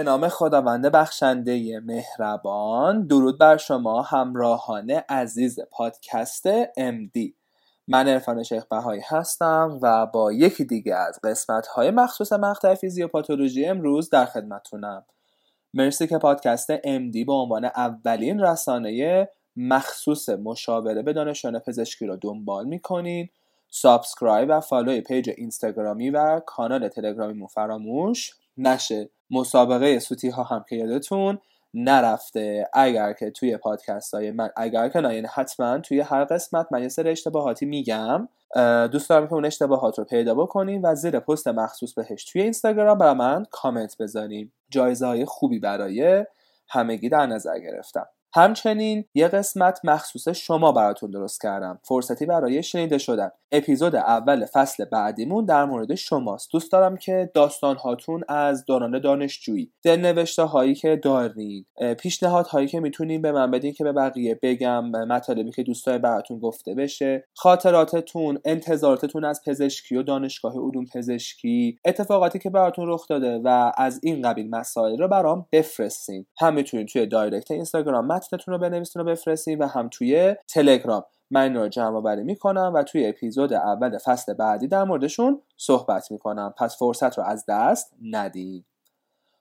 به نام خداوند بخشنده مهربان درود بر شما همراهان عزیز پادکست MD من عرفان شیخ بهایی هستم و با یکی دیگه از قسمت های مخصوص مقطع فیزیوپاتولوژی امروز در خدمتتونم مرسی که پادکست MD به عنوان اولین رسانه مخصوص مشاوره به دانشجویان پزشکی رو دنبال می‌کنین. subscribe و follow ی page اینستاگرامی و کانال تلگرامی فراموش نشه. مسابقه سوتی ها هم که یادتون نرفته. اگر که توی پادکست های من اگر که نه یعنی حتما توی هر قسمت من یه سر اشتباهاتی میگم. دوست دارم که اون اشتباهات رو پیدا بکنیم و زیر پست مخصوص بهش توی اینستاگرام برای من کامنت بذاریم جایزه های خوبی برای همگی در نظر گرفتم. همچنین یه قسمت مخصوص شما براتون درست کردم. فرصتی برای شنیده شدن. اپیزود اول فصل بعدیمون در مورد شماست. دوست دارم که داستان هاتون از دوران دانشجویی نوشته هایی که دارین پیشنهاد هایی که می‌تونین به من بدین که به بقیه بگم مطالبی که دوستای براتون گفته بشه. خاطراتتون انتظاراتتون از پزشکی و دانشگاه علوم پزشکی اتفاقاتی که براتون رخ داده و از این قبیل مسائل رو برام بفرستین. هم می‌تونین توی دایرکت اینستاگرام متنتون رو بنویسین و بفرستین و هم توی تلگرام. من این رو جمع آوری می‌کنم و توی اپیزود اول فصل بعدی در موردشون صحبت می‌کنم. پس فرصت رو از دست ندید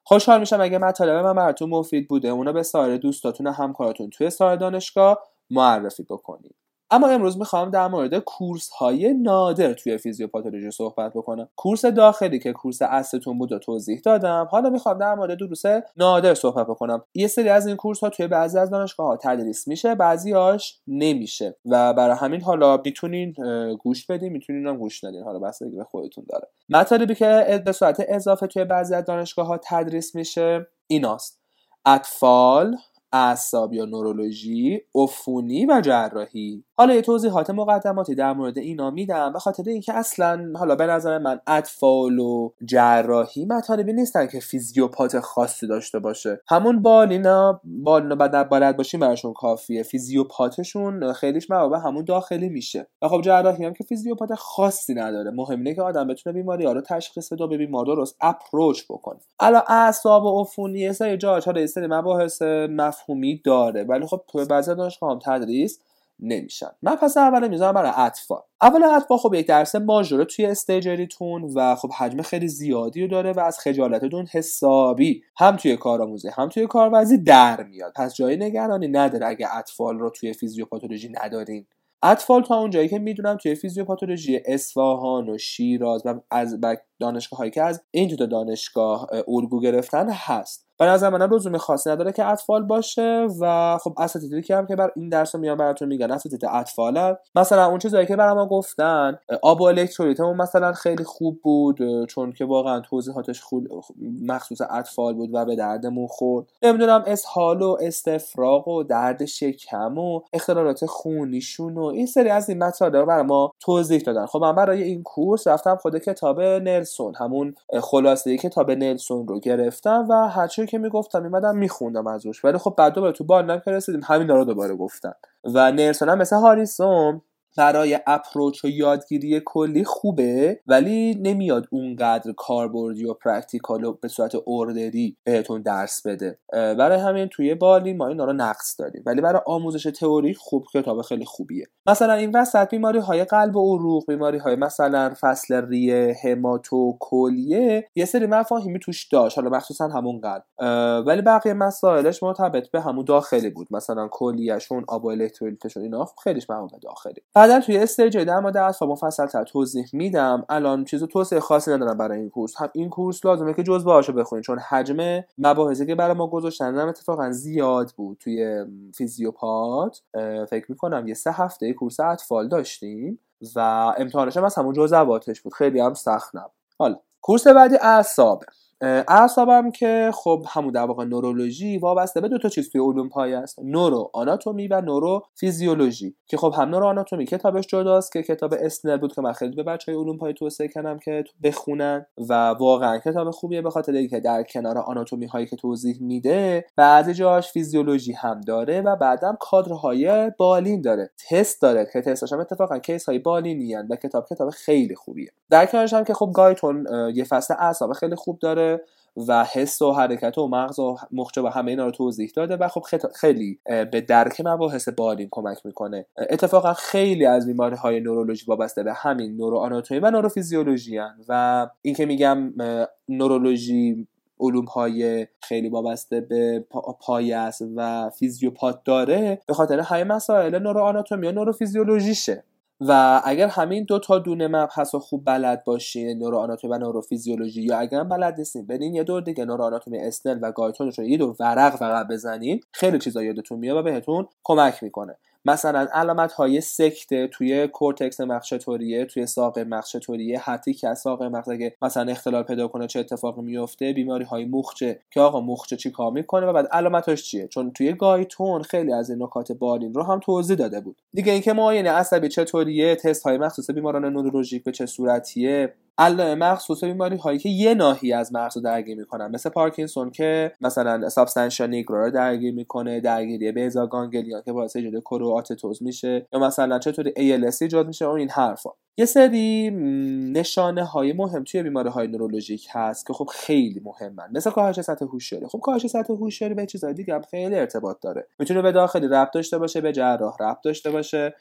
خوشحال میشم اگه مطالب من براتون مفید بوده. اونو به سایر دوستاتون و همکاراتون توی سایر دانشگاه معرفی بکنید اما امروز می‌خوام در مورد کورس های نادر توی فیزیوپاتولوژی صحبت بکنم. کورس داخلی که کورس اصلتون بود و توضیح دادم. حالا می‌خوام در مورد دروس نادر صحبت بکنم. یه سری از این کورس ها توی بعضی از دانشگاه ها تدریس میشه بعضیاش نمیشه. و برای همین حالا می‌تونین گوش بدین می‌تونین هم گوش ندین. حالا بس به خودتون داره. مطالبی که به صورت اضافه توی بعضی از دانشگاه ها تدریس میشه ایناست. اطفال اعصاب یا نورولوژی، عفونی و جراحی. حالا یه توضیحات مقدماتی در مورد اینا میدم به خاطر اینکه اصلا حالا به نظر من اطفال و جراحی مطالبی نیستن که فیزیوپات خاصی داشته باشه. همون بالینا بالینا بعد بلد باشیم براشون کافیه. فیزیوپاتشون خیلیش موابع همون داخلی میشه. و خب جراحی هم که فیزیوپات خاصی نداره. مهم اینه که آدم بتونه بیماری ها رو تشخیص بده به بیمار درست اپروچ بکنه. الان اعصاب و عفونی سری جاها حالا سری مباحث مفهومی داره. ولی خب تو بعضی دانشگاه هم تدریس نمیشن. من پس اول می‌ذارم برای اطفال. اول اطفال خب یک درس major ه توی stager یتون و خب حجم خیلی زیادی رو داره و از خجالتتون حسابی. هم توی کارآموزی هم توی کارورزی در میاد. پس جای نگرانی نداره اگه اطفال رو توی فیزیوپاتولوژی ندارین. اطفال تا اونجایی که می‌دونم توی فیزیوپاتولوژی اصفهان و شیراز و از دانشگاه هایی که از این دو دانشگاه الگو گرفتن هست. به نظر من لزوم خاصی نداره که اطفال باشه و خب اساتیدی که هم که بر این درس میان براتون میگن اساتید اطفال مثلا اون چیزایی که برای ما گفتن آب و الکترولیتمون مثلا خیلی خوب بود چون که واقعا توضیحاتش خود مخصوص اطفال بود و به دردمون خورد. نمی‌دونم اسهال و استفراغ و درد شکم و اختلالات خونیشون و این سری از این مطالب برای ما توضیح دادن. خب من برای این course رفتم خود کتاب نلسون همون خلاصه کتاب نلسون رو گرفتم و هرچی که می‌گفتن میمدم میخوندم از روش ولی خب بعد دوباره تو بالینم که رسیدیم. همین رو دوباره گفتن. و نلسون هم مثل هاریسون برای approach و یادگیری کلی خوبه ولی نمیاد اونقدر کاربردی و practical و به صورت order ی بهتون درس بده. برای همین توی بالین ما اینا رو نقص داریم. ولی برای آموزش تئوری خوب کتاب خیلی خوبیه. مثلا این وسط بیماری های قلب و عروق بیماری های مثلا فصل ریه هماتو کلیه یه سری مفاهیمی توش داشت. حالا مخصوصا همون قلب. ولی بقیه مسائلش مرتبط به همون داخلی بود. مثلا کلیهشون آب و الکترولیتشون اینا خیلیش مربوط داخلی. بعدا توی استیج در مورد اصلا مفصل تر توضیح میدم. الان چیز توصیه خاصی ندارم برای این کورس. هم این کورس لازمه که جزء هاشو بخونید چون حجم مباحثی که برای ما گذاشتن هم اتفاقا زیاد بود توی فیزیوپات. فکر می‌کنم یه سه هفته course اطفال داشتیم و امتحانش هم از همون جزواتش بود. خیلی هم سخت نبود. حالا course بعدی اعصابه. اعصابم که خب همون در واقع نورولوژی وابسته به دو تا چیز توی علوم پایه است. نورو آناتومی و نورو فیزیولوژی که خب هم نورو آناتومی کتابش جداست که کتاب اسنل بود که من خیلی به بچه های علوم پایه توصیه کردم که بخونن و واقعا کتاب خوبیه به خاطر اینکه در کنار آناتومی هایی که توضیح میده بعضی جاش فیزیولوژی هم داره و بعدم کادرهای بالین داره. تست داره که تستش هم اتفاقا case های بالینی و کتاب کتاب خیلی خوبیه. در کنارش هم که خب گایتون یه فصل اعصاب خیلی خوب داره و حس و حرکت و مغز و مخچه و همه اینا رو توضیح داده و خب خیلی به درک مباحث بالین کمک می‌کنه. اتفاقا خیلی از بیماری های نورولوژی وابسته به همین نورو و نوروفیزیولوژی و اینکه میگم نورولوژی علوم های خیلی وابسته به پایس و فیزیوپات داره به خاطر همه مسائل نورو آناتومی و نوروفیزیولوژیشه. و اگر همین دو تا دونه مبحث رو خوب بلد باشین نورو آناتومی و نوروفیزیولوژی یا اگر بلد نیستین برین یه دور دیگه نورو آناتومی اسنل و گایتونش رو یه دور ورق فقط بزنین خیلی چیزا یادتون میاد و بهتون کمک می‌کنه. مثلا علامت های سکته توی کورتکس مخ چطوریه توی ساق مخ چطوریه حتی که ساق مغز اگه مثلا اختلال پیدا کنه چه اتفاقی میفته بیماری های مخچه که آقا مخچه چی کار می‌کنه و بعد علامتش چیه؟ چون توی گایتون خیلی از این نکات بالین رو هم توضیح داده بود. دیگه اینکه معاینه عصبی چطوریه تست های مخصوص بیماران نورولوژیک به چه صورتیه علائم مخصوص بیماری هایی که یه ناحیه از مغز رو درگیر می‌کنن. مثل پارکینسون که مثلا سابستانشیا نیگرا رو درگیر می‌کنه درگیری بیزا گانگلیان که باعث ایجاد آتتوز میشه یا مثلا چطوری ALS ایجاد میشه. و این حرفا. یه سری نشانه های مهم توی بیماری های نورولوژیک هست که خب خیلی مهمن. مثل کاهش سطح هوشیاری. خب کاهش سطح هوشیاری به چیزهای دیگه هم خیلی ارتباط داره. می‌تونه به داخلی ربط داشته باشه به جراح ربط داشته باشه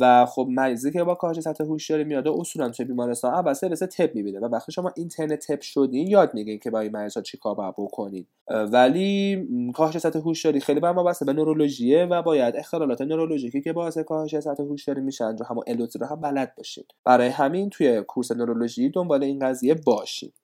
و خب مریضی که با کاهش سطح هوشیاری میاد اصولا توی بیمارستان اول سرویس تپ می‌بینه. و وقتی شما اینترنت تپ شدین یاد میگین که با این مریضا چیکار باید بکنین. ولی کاهش سطح هوشیاری خیلی بر واسه به نورولوژیه و باید اختلالات نورولوژیکی که باعث کاهش سطح هوشیاری میشن رو همون الوتی رو هم بلد باشید برای همین توی کورس نورولوژی دنبال این قضیه باشید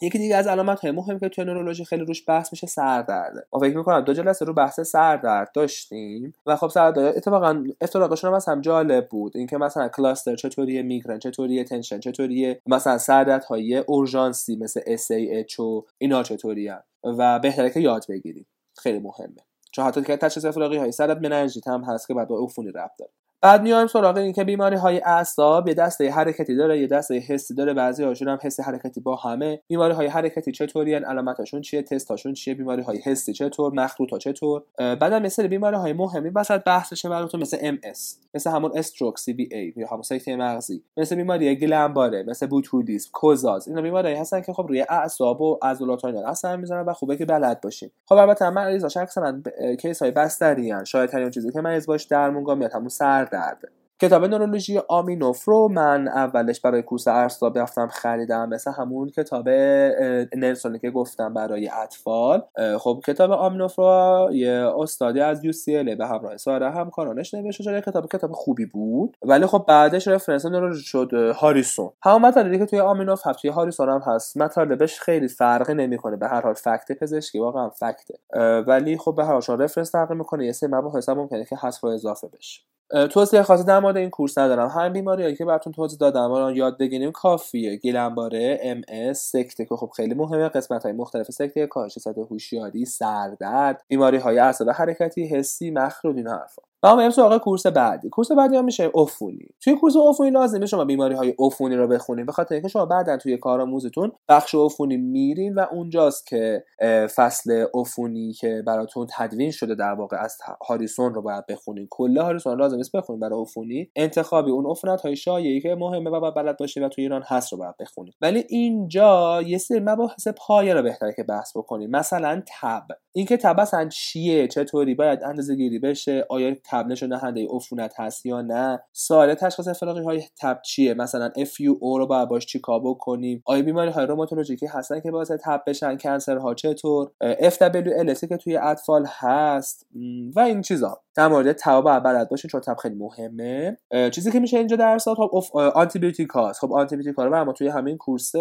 یکی دیگه از علامت های مهم که توی نورولوژی خیلی روش بحث میشه سردرده. ما فکر می‌کنم دو جلسه رو بحث سردرد داشتیم و خب سردرد اتفاقا افتراقشون هم مثلا جالب بود. اینکه مثلا کلاستر چطوریه میگرن چطوریه تنشن چطوریه مثلا سردرد های اورژانسی مثل SAH و اینا چطوری و بهتره که یاد بگیریم. خیلی مهمه. چون حتی که تشخیص افراقی های سرد مننژیت هم هست که بعد با عفونی ربط داره. بعد میایم سراغ این که بیماری های اعصاب یه دسته حرکتی داره یه دسته حسی داره. بعضی هاشون هم حس حرکتی با همه. بیماری های حرکتی چطوری علامتشون چیه؟ تستاشون چیه؟ بیماری های حسی چطور؟ مخروطا چطور؟ بعدم مثل بیماری های مهمی وسط بحثشه براتون مثل ام اس مثل همون استروک سی بی ای یا همون سکته مغزی مثل بیماری گلمباره مثل بوتولیسم کوزاز. اینا بیماری هستن که خب روی اعصاب و عضلات اینا اثر می‌ذارن و خوبه که بلد باشین خب البته مریضا اکثرا case های بستری شایع ترین چیزی که مریض باهاش درمونگاه میاد همون سر درده کتاب نورولوژی آمینوف رو من اولش برای course ارستا رفتم خریدم مثل همون کتاب نلسونی که گفتم برای اطفال. خب کتاب آمینوف رو یه استادی از UC به همراه سایر همکارانش نوشته شده کتاب کتاب خوبی بود. ولی خب بعدش reference نورولوژی شد هاریسون. همون مطالبی که توی آمینوف هست توی هاریسون هم هست مطالبش خیلی فرقی نمی‌کنه به هر حال fact پزشکی واقعا fact ه. ولی خب به هر حال reference فرق می‌کنه یه سری مباحث ممکنه که حذف و اضافه بشه. توصیه خاصی در مورد این course ندارم. همین بیماریایی که براتون توضیح دادم الان یاد بگیریم کافیه. Guillain-Barré MS سکته که خب خیلی مهمه قسمت های مختلف سکته کاهش سطح هوشیاری سردرد بیماری های اعصاب حرکتی حسی مخچه و این حرفا. بریم سراغ course بعدی. course بعدی هم میشه عفونی. توی course عفونی لازمه شما بیماری های عفونی رو بخونید به خاطر اینکه شما بعدا توی کارآموزتون بخش عفونی میرین و اونجاست که فصل عفونی که براتون تدوین شده در واقع از هاریسون رو باید بخونید کل هاریسون لازم نیست بخونید برای عفونی. انتخابی اون عفونت های شایعی که مهمه و باید بلد باشه و توی ایران هست رو باید بخونید ولی اینجا یه سری مباحث پایه رو بهتره که بحث بکنید مثلا تب. اینکه تب اصلا چیه؟ چطوری؟ باید اندازه گیری بشه؟ آیا تب نشون دهنده عفونت هست یا نه. ساده تشخیص افلاقی های تب چیه؟ مثلا او رو باید باش چیکار بکنیم؟ آیا بیماری های روماتولوژیکی هستن که باعث تب بشن؟ کنسر ها چطور FWLS که توی اطفال هست. و این چیزا. در مورد باید بلد باشین چون تب خیلی مهمه. چیزی که میشه اینجا درس خب آنتی بیوتیک هاست. خب آنتی بیوتیک ها رو توی همین کورس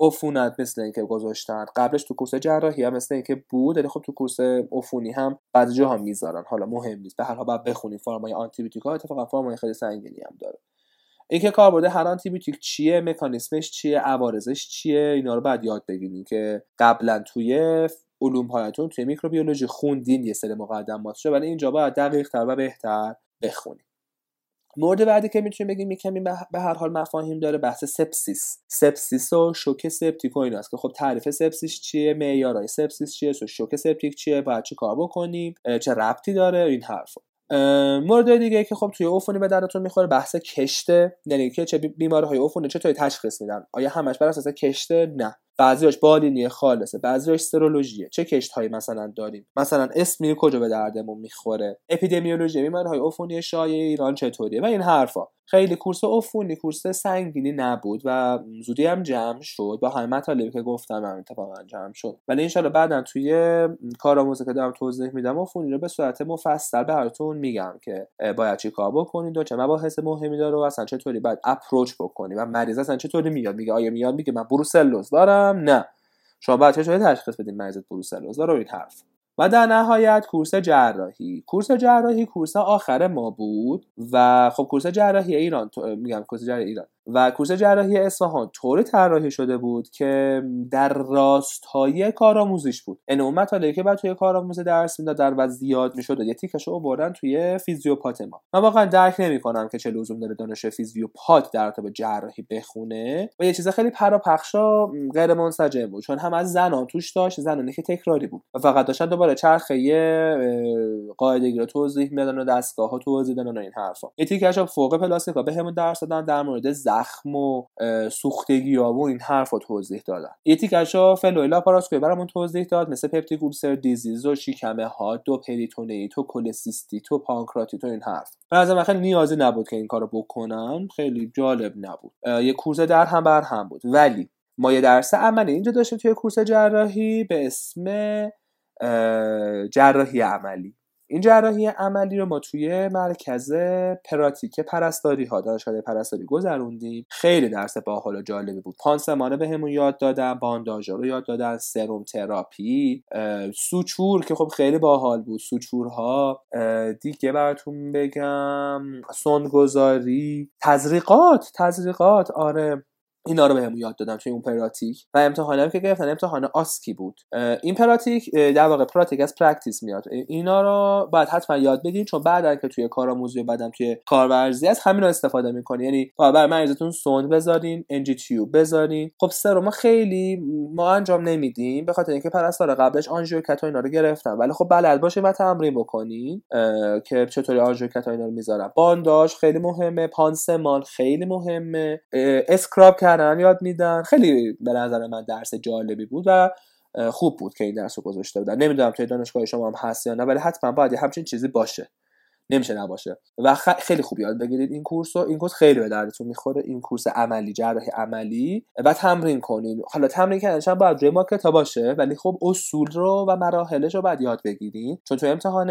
عفونت مثل اینکه گذاشتن. قبلش تو کورس جراحی هم مثل اینکه بود ولی خب تو کورس عفونی هم بعضی جاها می‌ذارن. حالا مهم نیست. به هر حال باید بخونید فرمای آنتی بیوتیک ها اتفاقا فرمای خیلی سنگینی هم داره. اینکه کاربرد هر آنتی بیوتیک چیه مکانیسمش چیه عوارضش چیه اینا رو بعد یاد بگیرید که قبلا توی علوم پایه تون توی میکروبیولوژی خوندین یه سری مقدمات شده ولی اینجا باید دقیق تر و بهتر بخونید مورد بعدی که می‌تونیم بگیم کمی به هر حال مفاهیم داره بحث سپسیس. سپسیس و شوک سپتیک و ایناست که خب تعریف سپسیس چیه معیارهای سپسیس چیه و شوک سپتیک چیه باید چه کار بکنیم چه ربطی داره این حرفا. مورد دیگه که خب توی عفونی به درتون می‌خوره بحث کشته یعنی که چه بیماری های عفونی چطوری تشخیص میدن؟ آیا همش بر اساس کشته؟ نه. بعضیاش بالینی خالصه بعضیاش سرولوژیه. چه کشت هایی مثلا داریم؟ مثلا smear کجا به دردمون می‌خوره؟ اپیدمیولوژی بیماری های عفونی شایع ایران چطوریه؟ و این حرفا. خیلی course عفونی course سنگینی نبود و زودی هم جمع شد. با همه مطالبی که گفتم هم اتفاقا جمع شد. ولی انشالله بعدا توی کارآموزی که دارم توضیح میدم عفونی رو به صورت مفصل براتون میگم که باید چی کار بکنید و چه مباحث مهمی داره و اصلا چطوری باید اپروچ بکنی و مریض اصلا چطوری میاد میگه آیا میاد؟ میگه من بروسلوز دارم؟ نه. شما باید چطوری تشخیص بدین مریضت بروسلوز داره این حرف. و در نهایت کورس جراحی. کورس جراحی کورس آخر ما بود و خب کورس جراحی ایران میگم کورس جراحی ایران. و کورس جراحی اصفهان طوری طراحی شده بود که در راستای کارآموزیش بود. یعنی اون مطالعه که بعد توی کارآموزی درس می‌دادن و زیاد می‌شد. یه تیکش رو بردن توی فیزیوپات ما. من واقعا درک نمی‌کنم که چه لزوم داره دانش فیزیوپات در به جراحی بخونه. و یه چیز خیلی پراپخشا غیر منسجم بود. چون هم از زنان توش داشت زنانی که تکراری بود. و فقط داشتن دوباره چرخه قاعدگی رو توضیح می‌دادن و دستگاه ها توضیح دادن و این حرفا. یه تیکش فوق پلاستیکا بهمون درس دادن در مورد زخم و سوختگی ها و این حرفا رو توضیح دادن. یه تیکش ها fellow ی لاپاراسکوپی برامون توضیح داد مثل peptic ulcer disease و شکم حاد و پریتونیت و کلسیستیت و پانکراتیت و این حرفا. به نظر خیلی نیازی نبود که این کارو بکنن خیلی جالب نبود. یه course در هم بر هم بود. ولی ما یه درس عملی اینجا داشتیم توی course جراحی به اسم جراحی عملی. این جراحی عملی رو ما توی مرکز پراتیک پرستاری ها دانشگاه پرستاری گذروندیم. خیلی درس باحال و جالبی بود. پانسمانه بهمون به یاد دادن بانداژا رو یاد دادن سروم تراپی سوچور که خب خیلی باحال بود. سوچورها دیگه براتون بگم سونگذاری تزریقات تزریقات آره. اینا رو بهمون یاد دادم توی اون پراتیک و امتحانم که گرفتن امتحان آسکی بود. این pratique در واقع pratique از practice میاد. اینا رو باید حتما یاد بگیرید چون بعد که توی کارآموزی و بعدم توی کارورزی از همین رو استفاده می‌کنی یعنی برا مریضتون سوند بذارین NG tube بذارین. خب سرم ها خیلی ما انجام نمیدیم به خاطر اینکه پرستار قبلش آنژیوکتا اینا رو گرفتن. ولی خب بلد باشین و تمرین بکنین که چطوری آنژیوکتا اینا رو می‌ذارن. بانداژ خیلی مهمه پانسمان خیلی مهمه scrub کردن یاد میدن. خیلی به نظر من درس جالبی بود و خوب بود که این درس رو گذاشته بودن. نمی‌دونم توی دانشگاه شما هم هست یا نه ولی حتما باید همچین چیزی باشه. نمیشه نباشه. و خیلی خوب یاد بگیرید این کورس رو. این کورس خیلی به دردتون می‌خوره. این کورس عملی جراحی عملی. و تمرین کنین. حالا تمرین کردنش هم باید روی ماکتا باشه. ولی خب اصول رو و مراحلش رو باید یاد بگیرین. چون تو امتحان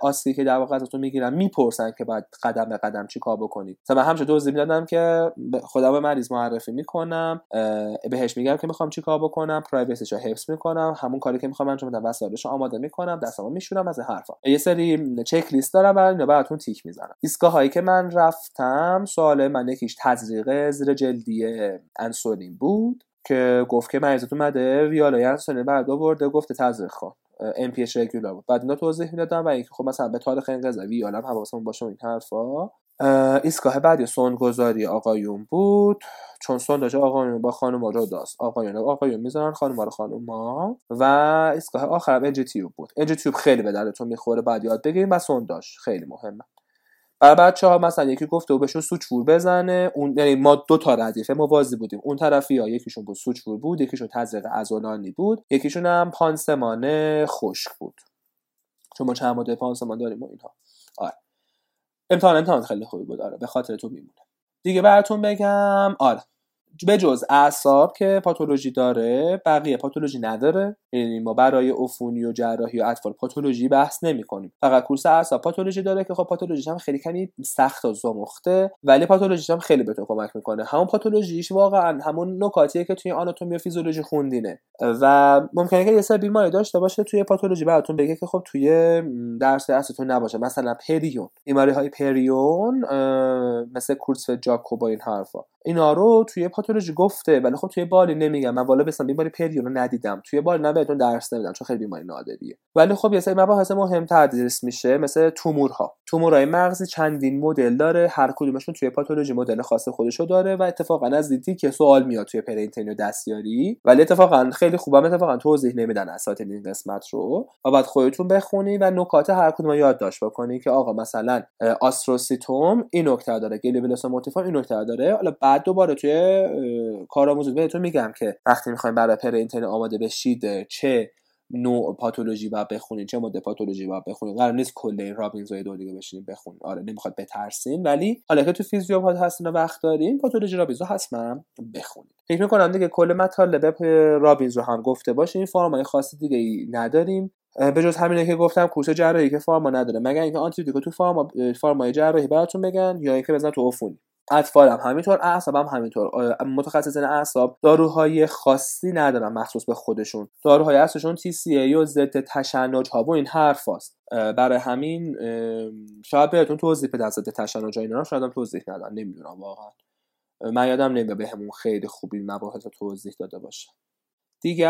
آسی که در واقع ازتون می‌گیرن می‌پرسن که باید قدم به قدم چی کار بکنید. مثلا من همچه دوزی می‌دادم که خدا به مریض معرفی می‌کنم. بهش میگم که می‌خوام چی کار بکنم. privacy ش رو حفظ می‌کنم. همون کاری که می‌خوام انجام بدم. وسایلش آماده می‌کنم. دستمو میشورم. از حرفا. یه سری چک لیست برای اینا براتون تیک می‌زنن. ایستگاه هایی که من رفتم سوال من یکیش تزریق زیر جلدی انسولین بود که گفت که مریضتون اومده ویالای انسولین بعد آورده گفته تزریق کن NPH بود. بعد اینا توضیح می‌دادم و اینکه خب مثلا به تاریخ انقضا ویالا هم حواسمون باشه این حرفا. ایستگاه بعدی گذاری آقایون بود چون سونداژ آقایون با خانوما رو داست. آقایون آقایون می‌ذارن خانوما رو خانوما و ایستگاه آخرم انجی تیوب بود. انجی تیوب خیلی به دردتون می‌خوره بعد یاد بگیریم و سونداژ خیلی مهمه. برای بچه ها مثلا یکی گفته و بهشون سوچفور بزنه. اون یعنی ما دو تا ردیفه موازی بودیم. اون طرفی ها یکیشون بود سوچفور بود یکیشون تزریق عضلانی بود یکیشون هم پانسمان خشک بود. چون ما چند مدل پانسمان داریم و اینها. آره. امتحان امتحان خیلی خوبی بود آره. به خاطر تو میمونه. دیگه براتون بگم آره. به جز اعصاب که پاتولوژی داره بقیه پاتولوژی نداره. یعنی ما برای عفونی و جراحی و اطفال پاتولوژی بحث نمی کنیم فقط کورس اعصاب پاتولوژی داره که خب پاتولوژیش هم خیلی کمی سخت و زمخته ولی پاتولوژیش هم خیلی بهتون کمک می‌کنه. همون پاتولوژیش واقعا همون نکاتیه که توی آناتومی و فیزیولوژی خوندینه. و ممکنه که یه سری بیماری داشته باشه توی پاتولوژی براتون بگه که خب توی درس اصلتون نباشه. مثلا پریون. بیماری های پریون مثل کورس جاکوب این حرفا. اینا رو توی پاتولوژی گفته ولی خب توی بالی نمیگم. من والا بسم بیماری پریون رو ندیدم. توی بالی بهتون درس نمیدن چون خیلی بیماری نادریه. ولی خب یه سری مباحث مهم تدریس میشه مثل تومورها. تومورهای مغزی چندین مدل داره هر کدومشون توی پاتولوژی مدل خاص خودشو داره و اتفاقا از دیدی که سوال میاد توی پرینتین دستیاری. ولی اتفاقا خیلی خوبم اتفاقا توضیح نمیدن اساتید این قسمت رو. و بعد خودتون بخونی و نکات هر کدوم یادداشت بکنی که آقا مثلا آستروسیتوم این نکته داره گلیوبلاستوم این نکته داره. حالا بعد دوباره توی کارآموزی بهتون میگم که وقتی می‌خوایم برای پره انترنی آماده بشید چه نوع پاتولوژی باید بخونین چه مدل پاتولوژی باید بخونین قرار نیست کل این رابینز یک و دو دیگه بشینین بخونین آره نمی‌خواد بترسین ولی حالا که تو فیزیوپات هستین و وقت دارین پاتولوژی رابینزو حتما بخونین فکر می‌کنم دیگه کل مطالب رابینز رو هم گفته باشین فرمای خاصی دیگه ای نداریم. به جز همینه که گفتم کورس جراحی که فارما نداره. مگر اینکه آنتیبیوتیکو تو فارما فارمای جراحی براتون بگن یا اینکه بزنن تو عفونی. اطفال هم همینطور اعصاب هم همینطور متخصصین اعصاب داروهای خاصی ندارن مخصوص به خودشون. داروهای اصلشون ای و ضد تشنج ها و این حرف هست. برای همین شاید بهتون توضیح بدن ضد تشنج اینا شاید هم توضیح ندن. نمی‌دونم واقعا. من یادم نمیاد به همون خیلی خوبی مباحث توضیح داده باشه. دیگه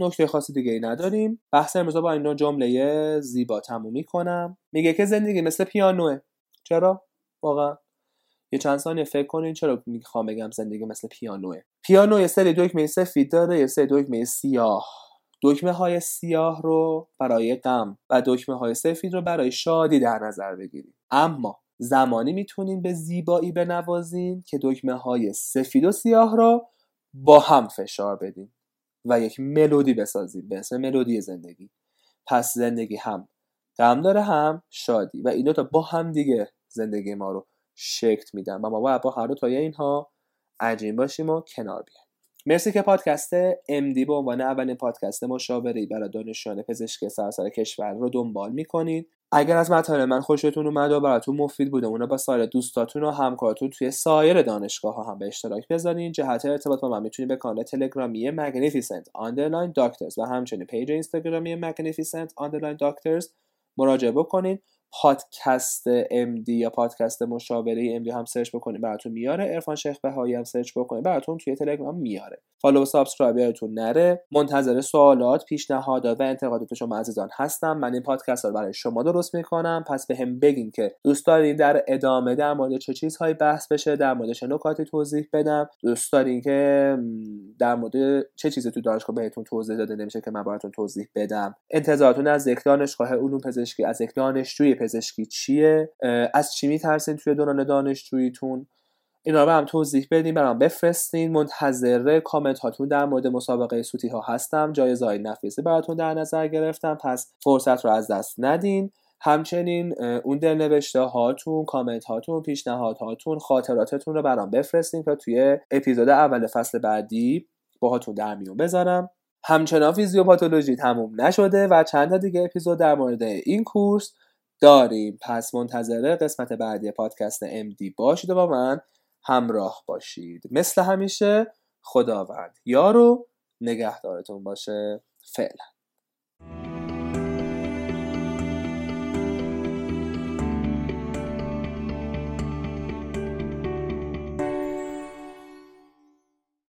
نکته خاصی دیگه ای نداریم. بحث امروز با این جمله زیبا تمومی کنم میگه که زندگی مثل پیانوه. چرا؟ واقعا. یه چند ثانیه فکر کنین چرا می‌خوام بگم زندگی مثل پیانوه. پیانو یه سری دکمه سفید داره یه سری دکمه سیاه. دکمه های سیاه رو برای غم و دکمه های سفید رو برای شادی در نظر بگیریم اما زمانی می‌تونین به زیبایی بنوازین که دکمه های سفید و سیاه رو با هم فشار بدین و یک ملودی بسازیم به اسم ملودی زندگی. پس زندگی هم غم داره هم شادی و این دو تا با هم دیگه زندگی ما رو شکل میدن و ما باید با هر دو اینها عجین باشیم و کنار بیایم. مرسی که پادکست MD به عنوان اولین پادکست مشاوره برای دانشجویان پزشکی سراسر کشور رو دنبال می‌کنید. اگر از مطالب من خوشتون اومد و براتون مفید بوده اونو با سایر دوستاتون و همکارتون توی سایر دانشگاه ها هم به اشتراک بذارین. جهت ارتباط با من می‌تونید به کانال تلگرامی Magnificent Underline Doctors و همچنین page اینستاگرامی Magnificent Underline Doctors مراجعه بکنید. پادکست MD یا پادکست مشاوره MD هم سرچ بکنید براتون میاره. عرفان شیخ بهایی هم سرچ بکنید براتون توی تلگرام میاره. follow و subscribe یادتون نره. منتظر سوالات پیشنهادات و انتقادات شما عزیزان هستم. من این پادکست رو برای شما درست می‌کنم. پس بهم بگین که دوست دارین در ادامه در مورد چه چیزهایی بحث بشه در مورد چه نکاتی توضیح بدم. دوست دارین که در مورد چه چیزی تو دانشگاه بهتون توضیح داده نمیشه که من براتون توضیح بدم. انتظاراتون از یک دانشگاه علوم پزشکی از یک دانشجوی پزشکی چیه؟ از چی میترسین توی دوران دانشجوییتون؟ اینا رو هم توضیح بدین برام بفرستین. منتظر کامنت هاتون در مورد مسابقه سوتی ها هستم. جایزه های نفیسی براتون در نظر گرفتم. پس فرصت رو از دست ندین. همچنین اون دلنوشته هاتون کامنت هاتون پیشنهاد هاتون خاطراتتون رو برام بفرستین تا توی اپیزود اول فصل بعدی باهاتون در میون بذارم. همچنان فیزیوپاتولوژی تموم نشده و چند تا دیگه اپیزود در مورد این کورس داریم. پس منتظر قسمت بعدی پادکست MD باشید و با من همراه باشید. مثل همیشه خداوند. یارو نگهدارتون باشه. فعلا.